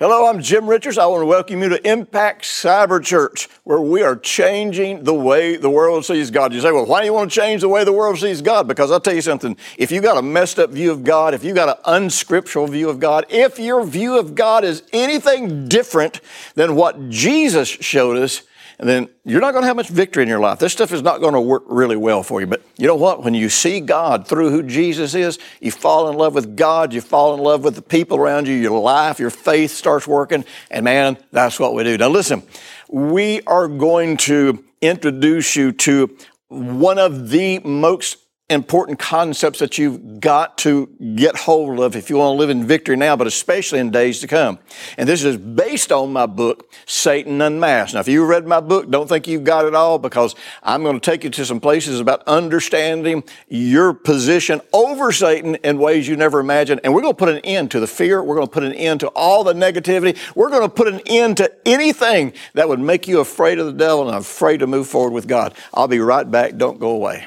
Hello, I'm Jim Richards. I want to welcome you to Impact Cyber Church, where we are changing the way the world sees God. You say, well, why do you want to change the way the world sees God? Because I'll tell you something. If you got a messed up view of God, if you got an unscriptural view of God, if your view of God is anything different than what Jesus showed us, and then you're not going to have much victory in your life. This stuff is not going to work really well for you. But you know what? When you see God through who Jesus is, you fall in love with God, you fall in love with the people around you, your life, your faith starts working, and man, that's what we do. Now listen, we are going to introduce you to one of the most important concepts that you've got to get hold of if you want to live in victory now, but especially in days to come. And this is based on my book, Satan Unmasked. Now, if you read my book, don't think you've got it all because I'm going to take you to some places about understanding your position over Satan in ways you never imagined. And we're going to put an end to the fear. We're going to put an end to all the negativity. We're going to put an end to anything that would make you afraid of the devil and afraid to move forward with God. I'll be right back. Don't go away.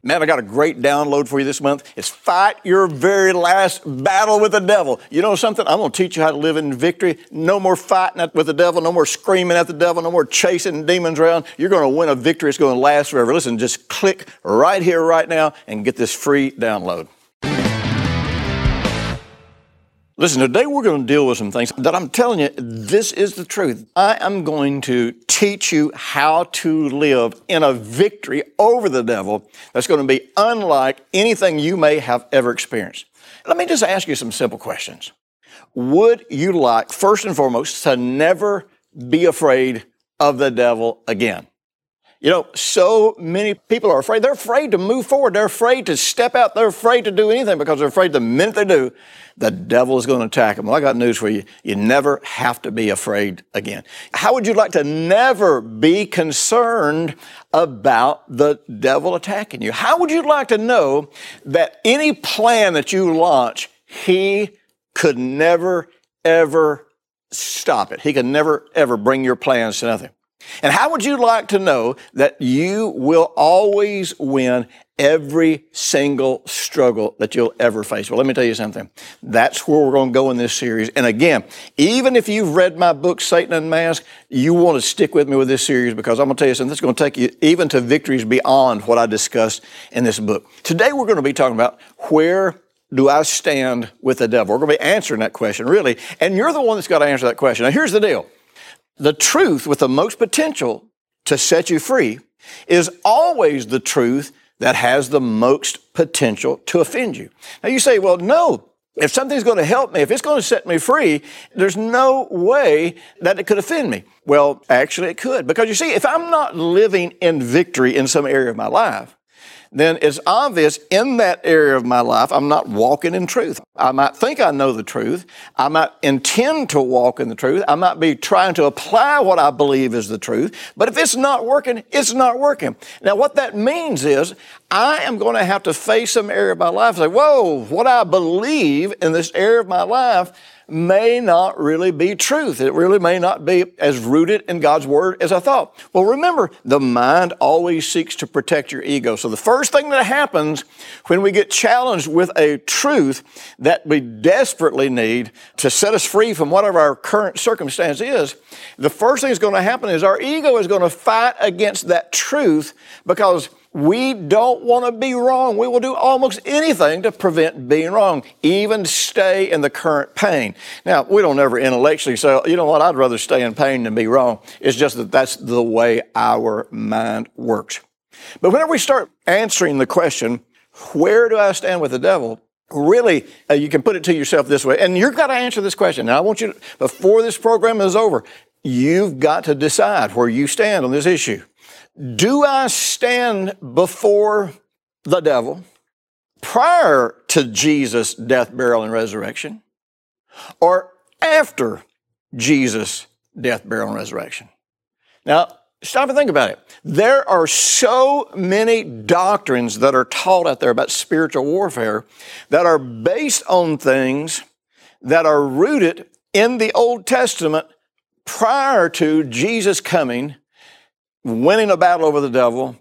Man, I got a great download for you this month. It's Fight Your Very Last Battle with the Devil. You know something? I'm going to teach you how to live in victory. No more fighting with the devil, no more screaming at the devil, no more chasing demons around. You're going to win a victory. It's going to last forever. Listen, just click right here, right now, and get this free download. Listen, today we're going to deal with some things that I'm telling you, this is the truth. I am going to teach you how to live in a victory over the devil that's going to be unlike anything you may have ever experienced. Let me just ask you some simple questions. Would you like, first and foremost, to never be afraid of the devil again? You know, so many people are afraid. They're afraid to move forward. They're afraid to step out. They're afraid to do anything because they're afraid the minute they do, the devil is going to attack them. Well, I got news for you. You never have to be afraid again. How would you like to never be concerned about the devil attacking you? How would you like to know that any plan that you launch, he could never, ever stop it? He could never, ever bring your plans to nothing. And how would you like to know that you will always win every single struggle that you'll ever face? Well, let me tell you something. That's where we're going to go in this series. And again, even if you've read my book, Satan Unmasked, you want to stick with me with this series because I'm going to tell you something that's going to take you even to victories beyond what I discussed in this book. Today, we're going to be talking about where do I stand with the devil? We're going to be answering that question, really. And you're the one that's got to answer that question. Now, here's the deal the truth with the most potential to set you free is always the truth that has the most potential to offend you. Now you say, well, no, if something's going to help me, if it's going to set me free, there's no way that it could offend me. Well, actually it could. Because you see, if I'm not living in victory in some area of my life, then it's obvious in that area of my life I'm not walking in truth. I might think I know the truth. I might intend to walk in the truth. I might be trying to apply what I believe is the truth. But if it's not working, it's not working. Now, what that means is I am going to have to face some area of my life and say, whoa, what I believe in this area of my life may not really be truth. It really may not be as rooted in God's Word as I thought. Well, remember, the mind always seeks to protect your ego. So the first thing that happens when we get challenged with a truth that we desperately need to set us free from whatever our current circumstance is, the first thing that's going to happen is our ego is going to fight against that truth because we don't want to be wrong. We will do almost anything to prevent being wrong, even stay in the current pain. Now, we don't ever intellectually say, you know what, I'd rather stay in pain than be wrong. It's just that that's the way our mind works. But whenever we start answering the question, where do I stand with the devil? Really, uh, you can put it to yourself this way, and you've got to answer this question. Now, I want you to, before this program is over, you've got to decide where you stand on this issue. Do I stand before the devil prior to Jesus' death, burial, and resurrection? Or after Jesus' death, burial, and resurrection. Now, stop and think about it. There are so many doctrines that are taught out there about spiritual warfare that are based on things that are rooted in the Old Testament prior to Jesus coming, winning a battle over the devil,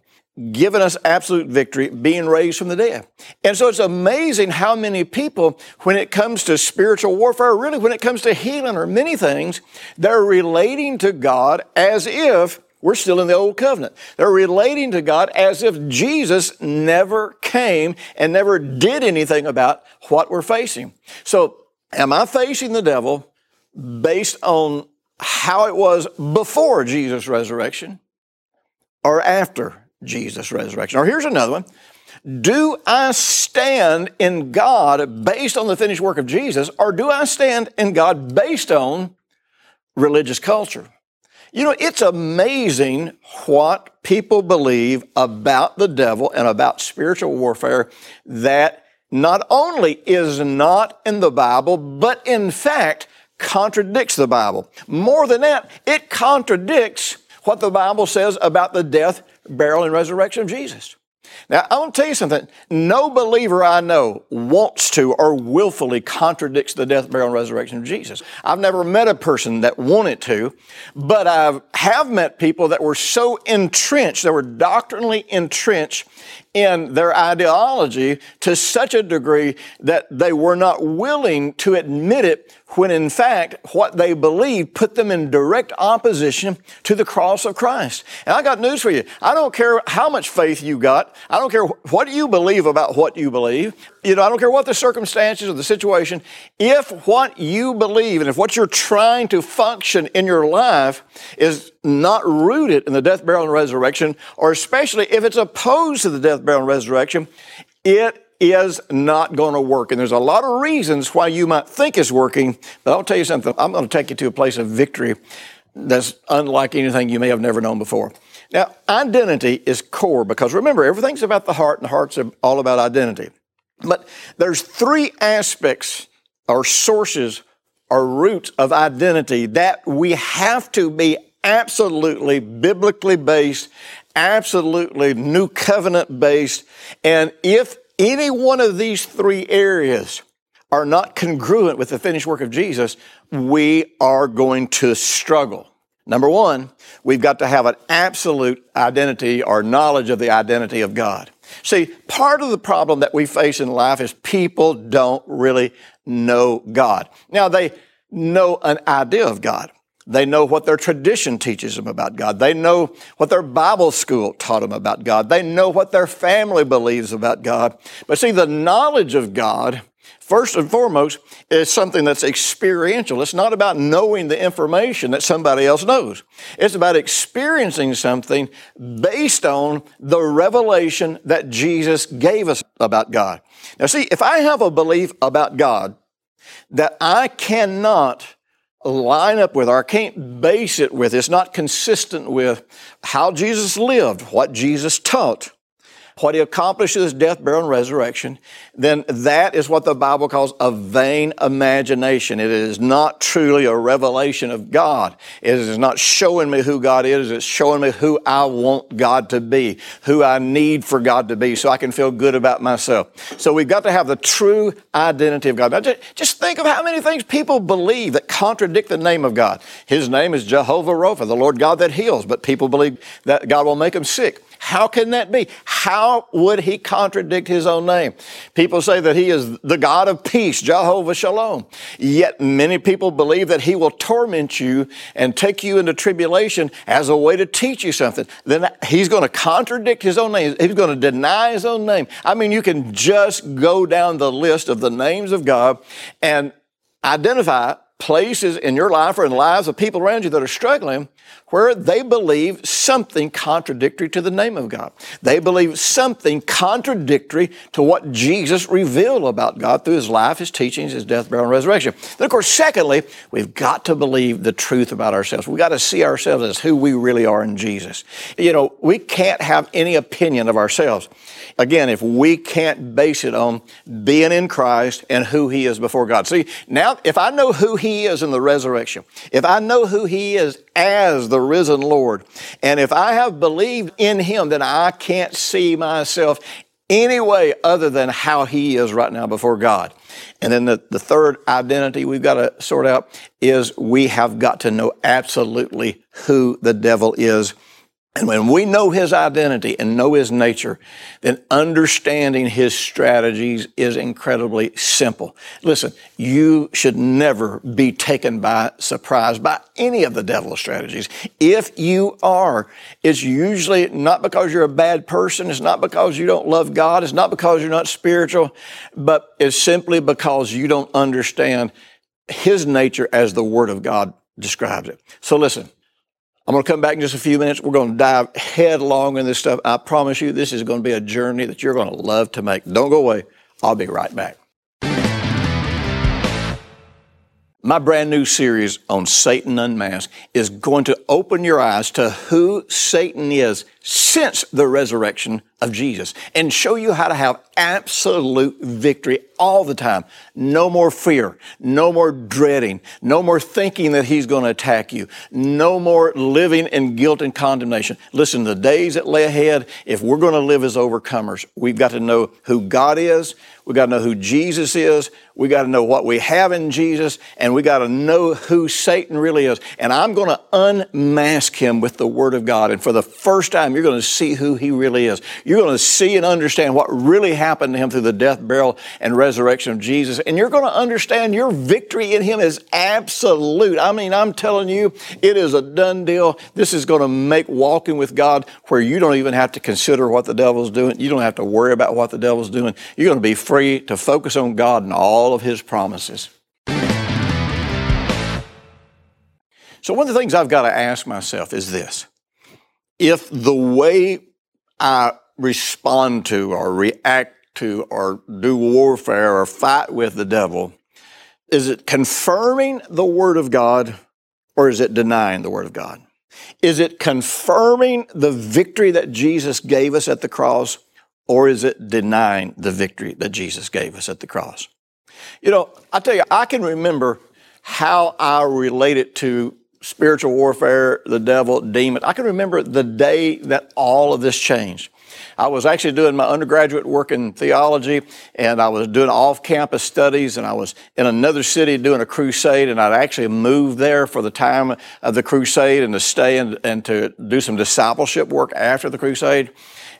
giving us absolute victory, being raised from the dead. And so it's amazing how many people, when it comes to spiritual warfare, really when it comes to healing or many things, they're relating to God as if we're still in the old covenant. They're relating to God as if Jesus never came and never did anything about what we're facing. So, am I facing the devil based on how it was before Jesus' resurrection or after Jesus' resurrection. Or here's another one. Do I stand in God based on the finished work of Jesus, or do I stand in God based on religious culture? You know, it's amazing what people believe about the devil and about spiritual warfare that not only is not in the Bible, but in fact contradicts the Bible. More than that, it contradicts what the Bible says about the death, burial, and resurrection of Jesus. Now, I want to tell you something. No believer I know wants to or willfully contradicts the death, burial, and resurrection of Jesus. I've never met a person that wanted to, but I have met people that were so entrenched, they were doctrinally entrenched in their ideology to such a degree that they were not willing to admit it when in fact what they believed put them in direct opposition to the cross of Christ. And I got news for you. I don't care how much faith you got. I don't care what you believe about what you believe. You know, I don't care what the circumstances or the situation. If what you believe and if what you're trying to function in your life is not rooted in the death, burial, and resurrection, or especially if it's opposed to the death, burial, and resurrection, it is not going to work. And there's a lot of reasons why you might think it's working, but I'll tell you something. I'm going to take you to a place of victory that's unlike anything you may have never known before. Now, identity is core because remember, everything's about the heart, and the heart's all about identity. But there's three aspects or sources or roots of identity that we have to be absolutely biblically based, absolutely new covenant based. And if any one of these three areas are not congruent with the finished work of Jesus, we are going to struggle. Number one, we've got to have an absolute identity or knowledge of the identity of God. See, part of the problem that we face in life is people don't really know God. Now, they know an idea of God. They know what their tradition teaches them about God. They know what their Bible school taught them about God. They know what their family believes about God. But see, the knowledge of God, first and foremost, it's something that's experiential. It's not about knowing the information that somebody else knows. It's about experiencing something based on the revelation that Jesus gave us about God. Now see, if I have a belief about God that I cannot line up with or I can't base it with, it's not consistent with how Jesus lived, what Jesus taught, what he accomplishes death, burial, and resurrection, then that is what the Bible calls a vain imagination. It is not truly a revelation of God. It is not showing me who God is. It's showing me who I want God to be, who I need for God to be, so I can feel good about myself. So we've got to have the true identity of God. Now, just think of how many things people believe that contradict the name of God. His name is Jehovah Rapha, the Lord God that heals, but people believe that God will make them sick. How can that be? How would he contradict his own name? People say that he is the God of peace, Jehovah Shalom. Yet many people believe that he will torment you and take you into tribulation as a way to teach you something. Then he's going to contradict his own name. He's going to deny his own name. I mean, you can just go down the list of the names of God and identify places in your life or in the lives of people around you that are struggling where they believe something contradictory to the name of God. They believe something contradictory to what Jesus revealed about God through his life, his teachings, his death, burial, and resurrection. Then, of course, secondly, we've got to believe the truth about ourselves. We've got to see ourselves as who we really are in Jesus. You know, we can't have any opinion of ourselves. Again, if we can't base it on being in Christ and who he is before God. See, now, if I know who he He is in the resurrection, if I know who He is as the risen Lord, and if I have believed in Him, then I can't see myself any way other than how He is right now before God. And then the, the third identity we've got to sort out is we have got to know absolutely who the devil is and when we know his identity and know his nature, then understanding his strategies is incredibly simple. Listen, you should never be taken by surprise by any of the devil's strategies. If you are, it's usually not because you're a bad person, it's not because you don't love God, it's not because you're not spiritual, but it's simply because you don't understand his nature as the Word of God describes it. So listen, I'm going to come back in just a few minutes. We're going to dive headlong in this stuff. I promise you, this is going to be a journey that you're going to love to make. Don't go away. I'll be right back. My brand new series on Satan Unmasked is going to open your eyes to who Satan is since the resurrection of Jesus and show you how to have absolute victory all the time. No more fear, no more dreading, no more thinking that he's going to attack you, no more living in guilt and condemnation. Listen, the days that lay ahead, if we're going to live as overcomers, we've got to know who God is, we've got to know who Jesus is, We've got to know what we have in Jesus, and we got to know who Satan really is. And I'm going to unmask him with the Word of God. And for the first time, you're going to see who he really is. You're going to see and understand what really happened to him through the death, burial, and resurrection of Jesus. And you're going to understand your victory in him is absolute. I mean, I'm telling you, it is a done deal. This is going to make walking with God where you don't even have to consider what the devil's doing. You don't have to worry about what the devil's doing. You're going to be free to focus on God and all of his promises. So, one of the things I've got to ask myself is this if the way I respond to or react to or do warfare or fight with the devil, is it confirming the Word of God or is it denying the Word of God? Is it confirming the victory that Jesus gave us at the cross or is it denying the victory that Jesus gave us at the cross? You know, I tell you, I can remember how I related to spiritual warfare, the devil, demon. I can remember the day that all of this changed. I was actually doing my undergraduate work in theology and I was doing off campus studies and I was in another city doing a crusade and I'd actually moved there for the time of the crusade and to stay and, and to do some discipleship work after the crusade.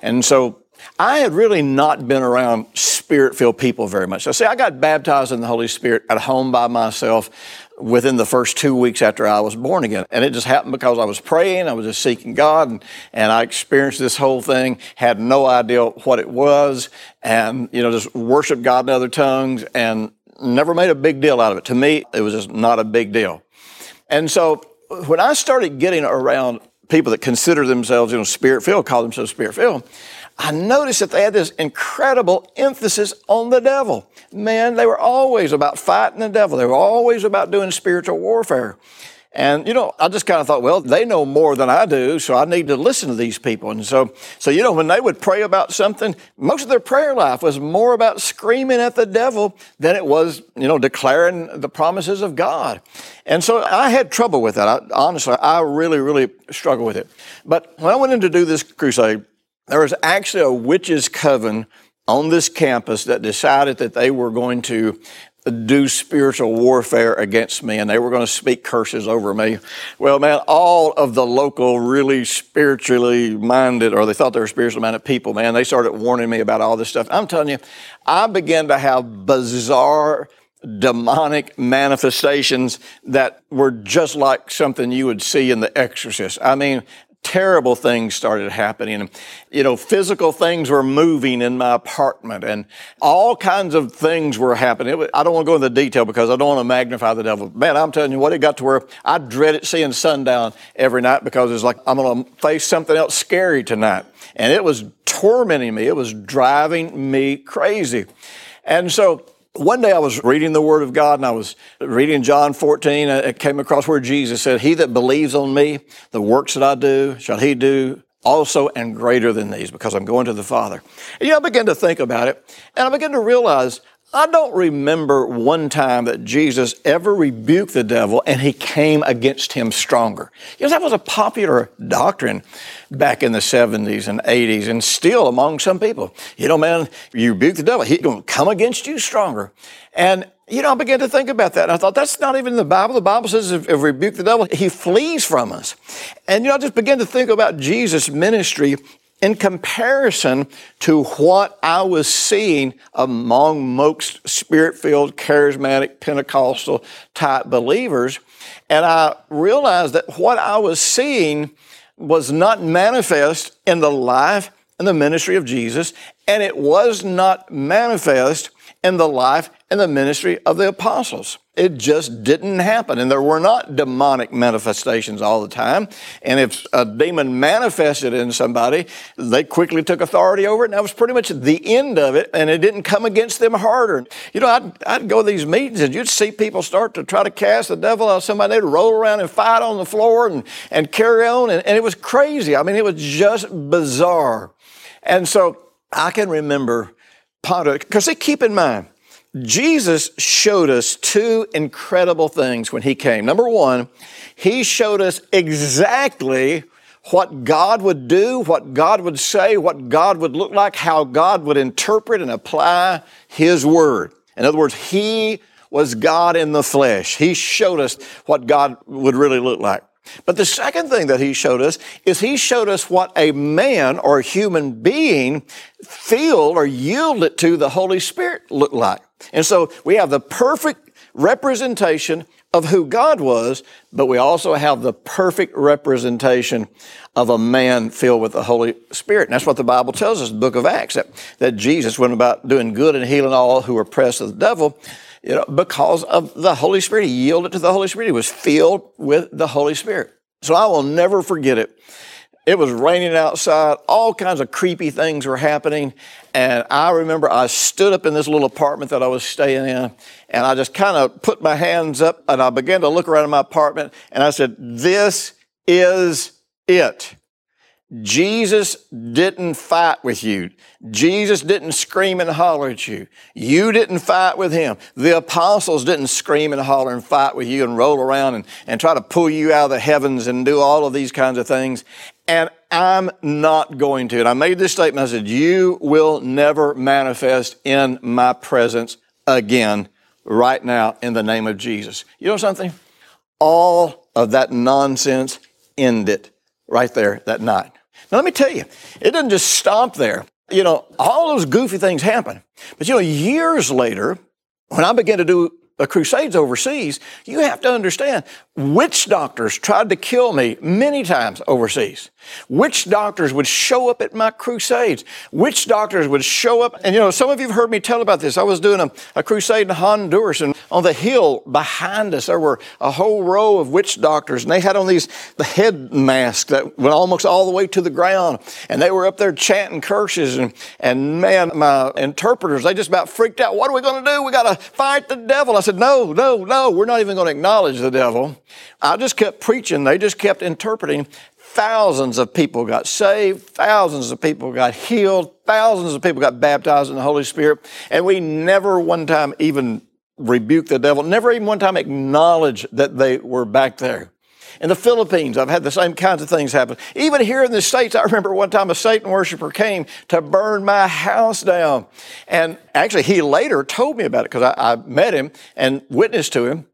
And so I had really not been around spirit filled people very much. So, see, I got baptized in the Holy Spirit at home by myself within the first two weeks after I was born again. And it just happened because I was praying, I was just seeking God, and, and I experienced this whole thing, had no idea what it was, and, you know, just worshiped God in other tongues and never made a big deal out of it. To me, it was just not a big deal. And so when I started getting around people that consider themselves, you know, spirit filled, call themselves spirit filled, I noticed that they had this incredible emphasis on the devil. Man, they were always about fighting the devil. They were always about doing spiritual warfare. And, you know, I just kind of thought, well, they know more than I do, so I need to listen to these people. And so, so, you know, when they would pray about something, most of their prayer life was more about screaming at the devil than it was, you know, declaring the promises of God. And so I had trouble with that. I, honestly, I really, really struggled with it. But when I went in to do this crusade, there was actually a witches' coven on this campus that decided that they were going to do spiritual warfare against me and they were going to speak curses over me. Well, man, all of the local really spiritually minded, or they thought they were spiritually minded people, man, they started warning me about all this stuff. I'm telling you, I began to have bizarre demonic manifestations that were just like something you would see in The Exorcist. I mean, terrible things started happening. You know, physical things were moving in my apartment and all kinds of things were happening. Was, I don't want to go into the detail because I don't want to magnify the devil. Man, I'm telling you what, it got to where I dreaded seeing sundown every night because it's like I'm going to face something else scary tonight. And it was tormenting me. It was driving me crazy. And so one day I was reading the Word of God and I was reading John 14. And it came across where Jesus said, He that believes on me, the works that I do, shall he do also and greater than these because I'm going to the Father. And you know, I began to think about it and I began to realize I don't remember one time that Jesus ever rebuked the devil and he came against him stronger. You know, that was a popular doctrine back in the 70s and 80s and still among some people. You know, man, you rebuke the devil, he's going to come against you stronger. And you know, I began to think about that. And I thought, that's not even in the Bible. The Bible says if, if rebuke the devil, he flees from us. And, you know, I just began to think about Jesus' ministry in comparison to what I was seeing among most spirit filled, charismatic, Pentecostal type believers. And I realized that what I was seeing was not manifest in the life and the ministry of Jesus, and it was not manifest in the life and the ministry of the apostles. It just didn't happen. And there were not demonic manifestations all the time. And if a demon manifested in somebody, they quickly took authority over it. And that was pretty much the end of it. And it didn't come against them harder. You know, I'd, I'd go to these meetings and you'd see people start to try to cast the devil out of somebody. They'd roll around and fight on the floor and, and carry on. And, and it was crazy. I mean, it was just bizarre. And so I can remember because see, keep in mind, Jesus showed us two incredible things when he came. Number one, he showed us exactly what God would do, what God would say, what God would look like, how God would interpret and apply his word. In other words, he was God in the flesh. He showed us what God would really look like. But the second thing that he showed us is he showed us what a man or a human being filled or yielded to the Holy Spirit looked like. And so we have the perfect representation of who God was, but we also have the perfect representation of a man filled with the Holy Spirit. And that's what the Bible tells us the book of Acts, that, that Jesus went about doing good and healing all who were oppressed of the devil you know, because of the Holy Spirit. He yielded to the Holy Spirit. He was filled with the Holy Spirit. So I will never forget it. It was raining outside. All kinds of creepy things were happening. And I remember I stood up in this little apartment that I was staying in and I just kind of put my hands up and I began to look around in my apartment and I said, this is it. Jesus didn't fight with you. Jesus didn't scream and holler at you. You didn't fight with him. The apostles didn't scream and holler and fight with you and roll around and, and try to pull you out of the heavens and do all of these kinds of things. And I'm not going to. And I made this statement. I said, you will never manifest in my presence again right now in the name of Jesus. You know something? All of that nonsense ended right there that night. Now, let me tell you, it doesn't just stop there. You know, all those goofy things happen. But you know, years later, when I began to do the crusades overseas, you have to understand witch doctors tried to kill me many times overseas. Witch doctors would show up at my crusades. Witch doctors would show up. And you know, some of you have heard me tell about this. I was doing a, a crusade in Honduras and on the hill behind us, there were a whole row of witch doctors and they had on these, the head masks that went almost all the way to the ground. And they were up there chanting curses and, and man, my interpreters, they just about freaked out. What are we going to do? We got to fight the devil. I said, no, no, no, we're not even going to acknowledge the devil. I just kept preaching. They just kept interpreting. Thousands of people got saved. Thousands of people got healed. Thousands of people got baptized in the Holy Spirit. And we never one time even rebuked the devil, never even one time acknowledged that they were back there. In the Philippines, I've had the same kinds of things happen. Even here in the States, I remember one time a Satan worshiper came to burn my house down. And actually, he later told me about it because I, I met him and witnessed to him.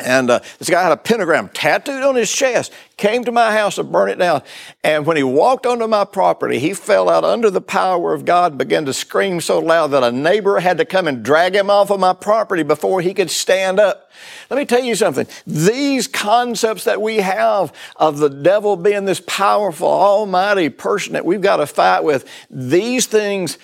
And uh, this guy had a pentagram tattooed on his chest, came to my house to burn it down. And when he walked onto my property, he fell out under the power of God, began to scream so loud that a neighbor had to come and drag him off of my property before he could stand up. Let me tell you something. These concepts that we have of the devil being this powerful, almighty person that we've got to fight with, these things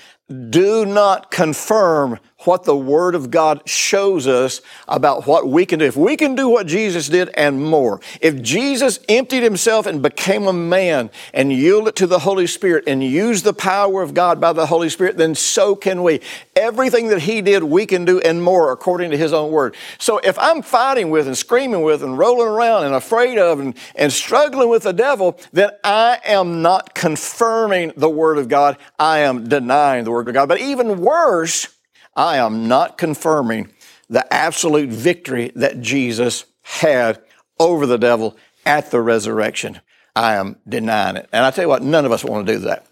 do not confirm what the Word of God shows us about what we can do. If we can do what Jesus did and more, if Jesus emptied himself and became a man and yielded to the Holy Spirit and used the power of God by the Holy Spirit, then so can we. Everything that he did, we can do and more according to his own Word. So if I'm fighting with and screaming with and rolling around and afraid of and, and struggling with the devil, then I am not confirming the Word of God. I am denying the Word of God. But even worse, I am not confirming the absolute victory that Jesus had over the devil at the resurrection. I am denying it. And I tell you what, none of us want to do that.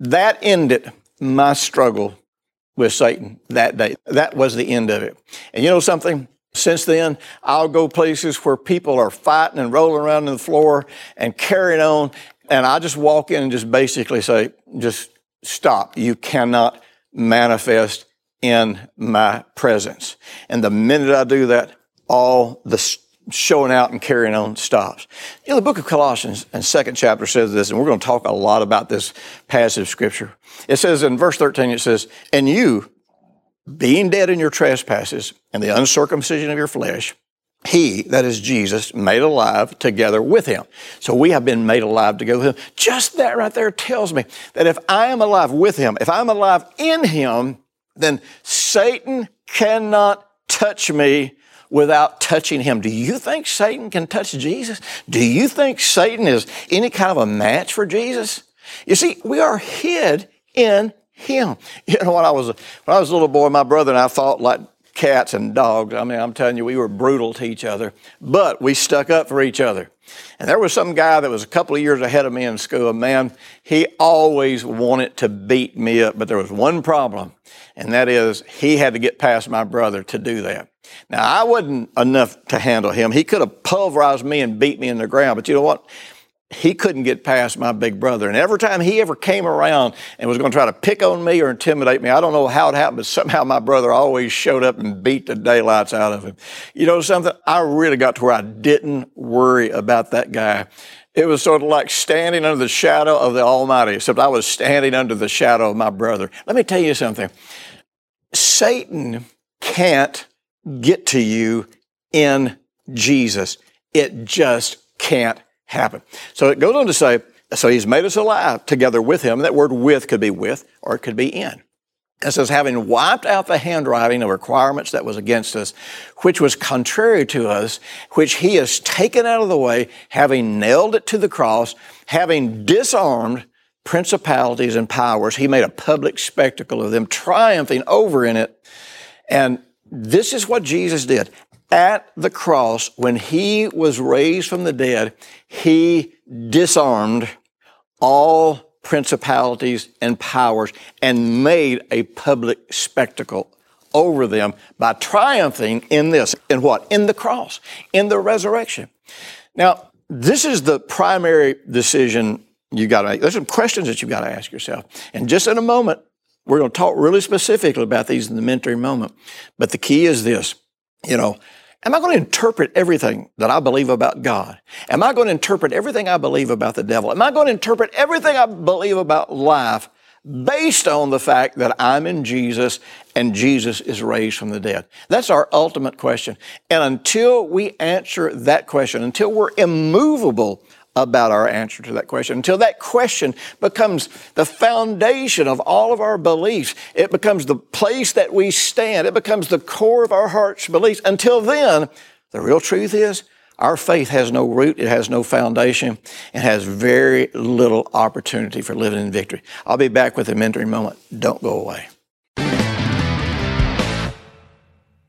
That ended my struggle with Satan that day. That was the end of it. And you know something? Since then, I'll go places where people are fighting and rolling around on the floor and carrying on. And I just walk in and just basically say, just stop. You cannot manifest in my presence. And the minute I do that, all the showing out and carrying on stops. You know, the book of Colossians and second chapter says this, and we're going to talk a lot about this passage of scripture. It says in verse 13, it says, And you, being dead in your trespasses and the uncircumcision of your flesh, he, that is Jesus, made alive together with him. So we have been made alive together with him. Just that right there tells me that if I am alive with him, if I'm alive in him, then Satan cannot touch me without touching him. Do you think Satan can touch Jesus? Do you think Satan is any kind of a match for Jesus? You see, we are hid in him. You know, when I was a, when I was a little boy, my brother and I fought like cats and dogs. I mean, I'm telling you, we were brutal to each other, but we stuck up for each other. And there was some guy that was a couple of years ahead of me in school. Man, he always wanted to beat me up, but there was one problem, and that is he had to get past my brother to do that. Now, I wasn't enough to handle him. He could have pulverized me and beat me in the ground, but you know what? he couldn't get past my big brother. And every time he ever came around and was going to try to pick on me or intimidate me, I don't know how it happened, but somehow my brother always showed up and beat the daylights out of him. You know something? I really got to where I didn't worry about that guy. It was sort of like standing under the shadow of the Almighty, except I was standing under the shadow of my brother. Let me tell you something. Satan can't get to you in Jesus. It just can't happen. So it goes on to say, so he's made us alive together with him. That word with could be with or it could be in. It says, having wiped out the handwriting of requirements that was against us, which was contrary to us, which he has taken out of the way, having nailed it to the cross, having disarmed principalities and powers, he made a public spectacle of them, triumphing over in it. And this is what Jesus did at the cross, when he was raised from the dead, he disarmed all principalities and powers and made a public spectacle over them by triumphing in this. In what? In the cross, in the resurrection. Now, this is the primary decision you got to. There's some questions that you've got to ask yourself. And just in a moment, we're going to talk really specifically about these in the mentoring moment. But the key is this you know, am I going to interpret everything that I believe about God? Am I going to interpret everything I believe about the devil? Am I going to interpret everything I believe about life based on the fact that I'm in Jesus and Jesus is raised from the dead? That's our ultimate question. And until we answer that question, until we're immovable about our answer to that question until that question becomes the foundation of all of our beliefs. It becomes the place that we stand. It becomes the core of our heart's beliefs. Until then, the real truth is our faith has no root, it has no foundation, and has very little opportunity for living in victory. I'll be back with a mentoring moment. Don't go away.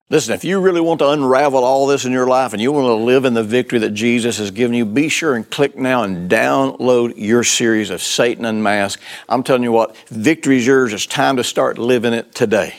Listen, if you really want to unravel all this in your life and you want to live in the victory that Jesus has given you, be sure and click now and download your series of Satan Unmasked. I'm telling you what, victory is yours. It's time to start living it today.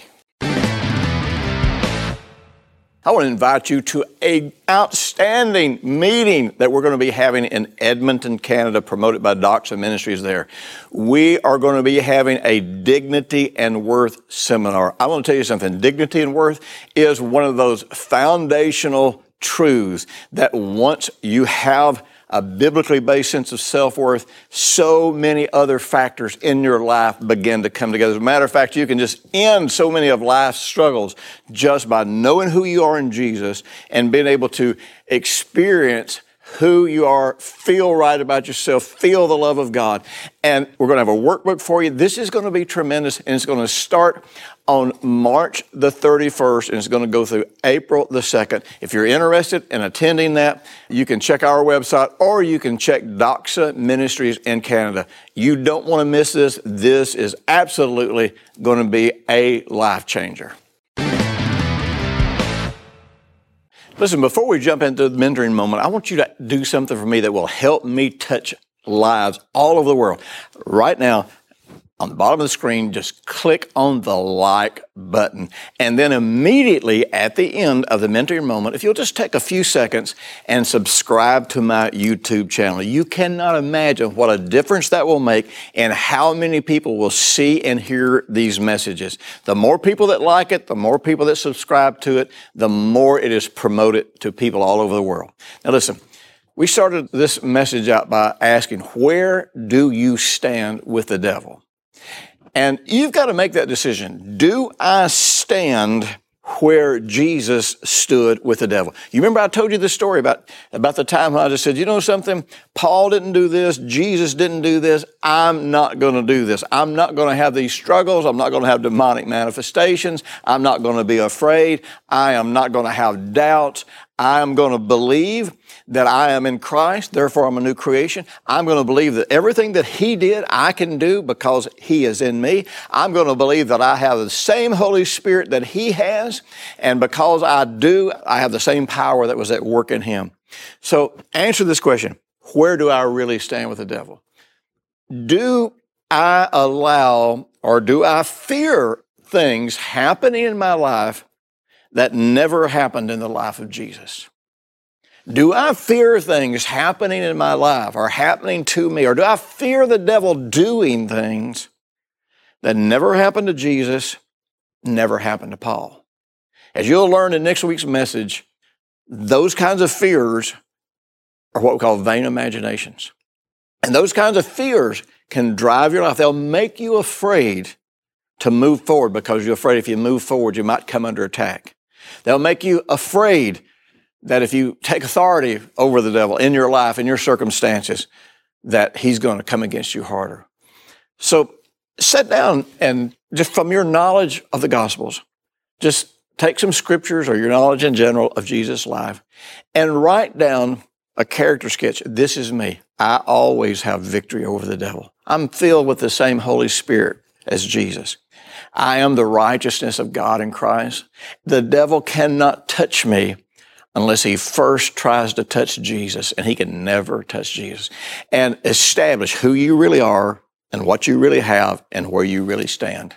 I want to invite you to a outstanding meeting that we're going to be having in Edmonton, Canada, promoted by Doxa Ministries there. We are going to be having a dignity and worth seminar. I want to tell you something. Dignity and worth is one of those foundational truths that once you have a biblically based sense of self worth, so many other factors in your life begin to come together. As a matter of fact, you can just end so many of life's struggles just by knowing who you are in Jesus and being able to experience who you are, feel right about yourself, feel the love of God. And we're going to have a workbook for you. This is going to be tremendous, and it's going to start on March the 31st, and it's going to go through April the 2nd. If you're interested in attending that, you can check our website or you can check Doxa Ministries in Canada. You don't want to miss this. This is absolutely going to be a life changer. Listen, before we jump into the mentoring moment, I want you to do something for me that will help me touch lives all over the world. Right now, on the bottom of the screen, just click on the like button. And then immediately at the end of the mentoring moment, if you'll just take a few seconds and subscribe to my YouTube channel, you cannot imagine what a difference that will make and how many people will see and hear these messages. The more people that like it, the more people that subscribe to it, the more it is promoted to people all over the world. Now listen, we started this message out by asking, where do you stand with the devil? And you've got to make that decision. Do I stand where Jesus stood with the devil? You remember I told you the story about, about the time when I just said, you know something? Paul didn't do this. Jesus didn't do this. I'm not going to do this. I'm not going to have these struggles. I'm not going to have demonic manifestations. I'm not going to be afraid. I am not going to have doubts. I am going to believe that I am in Christ, therefore I'm a new creation. I'm going to believe that everything that He did, I can do because He is in me. I'm going to believe that I have the same Holy Spirit that He has, and because I do, I have the same power that was at work in Him. So answer this question. Where do I really stand with the devil? Do I allow or do I fear things happening in my life that never happened in the life of Jesus? Do I fear things happening in my life or happening to me? Or do I fear the devil doing things that never happened to Jesus, never happened to Paul? As you'll learn in next week's message, those kinds of fears are what we call vain imaginations. And those kinds of fears can drive your life. They'll make you afraid to move forward because you're afraid if you move forward, you might come under attack. They'll make you afraid that if you take authority over the devil in your life, in your circumstances, that he's going to come against you harder. So sit down and just from your knowledge of the Gospels, just take some scriptures or your knowledge in general of Jesus' life and write down a character sketch. This is me. I always have victory over the devil. I'm filled with the same Holy Spirit as Jesus. I am the righteousness of God in Christ. The devil cannot touch me unless he first tries to touch Jesus, and he can never touch Jesus. And establish who you really are and what you really have and where you really stand.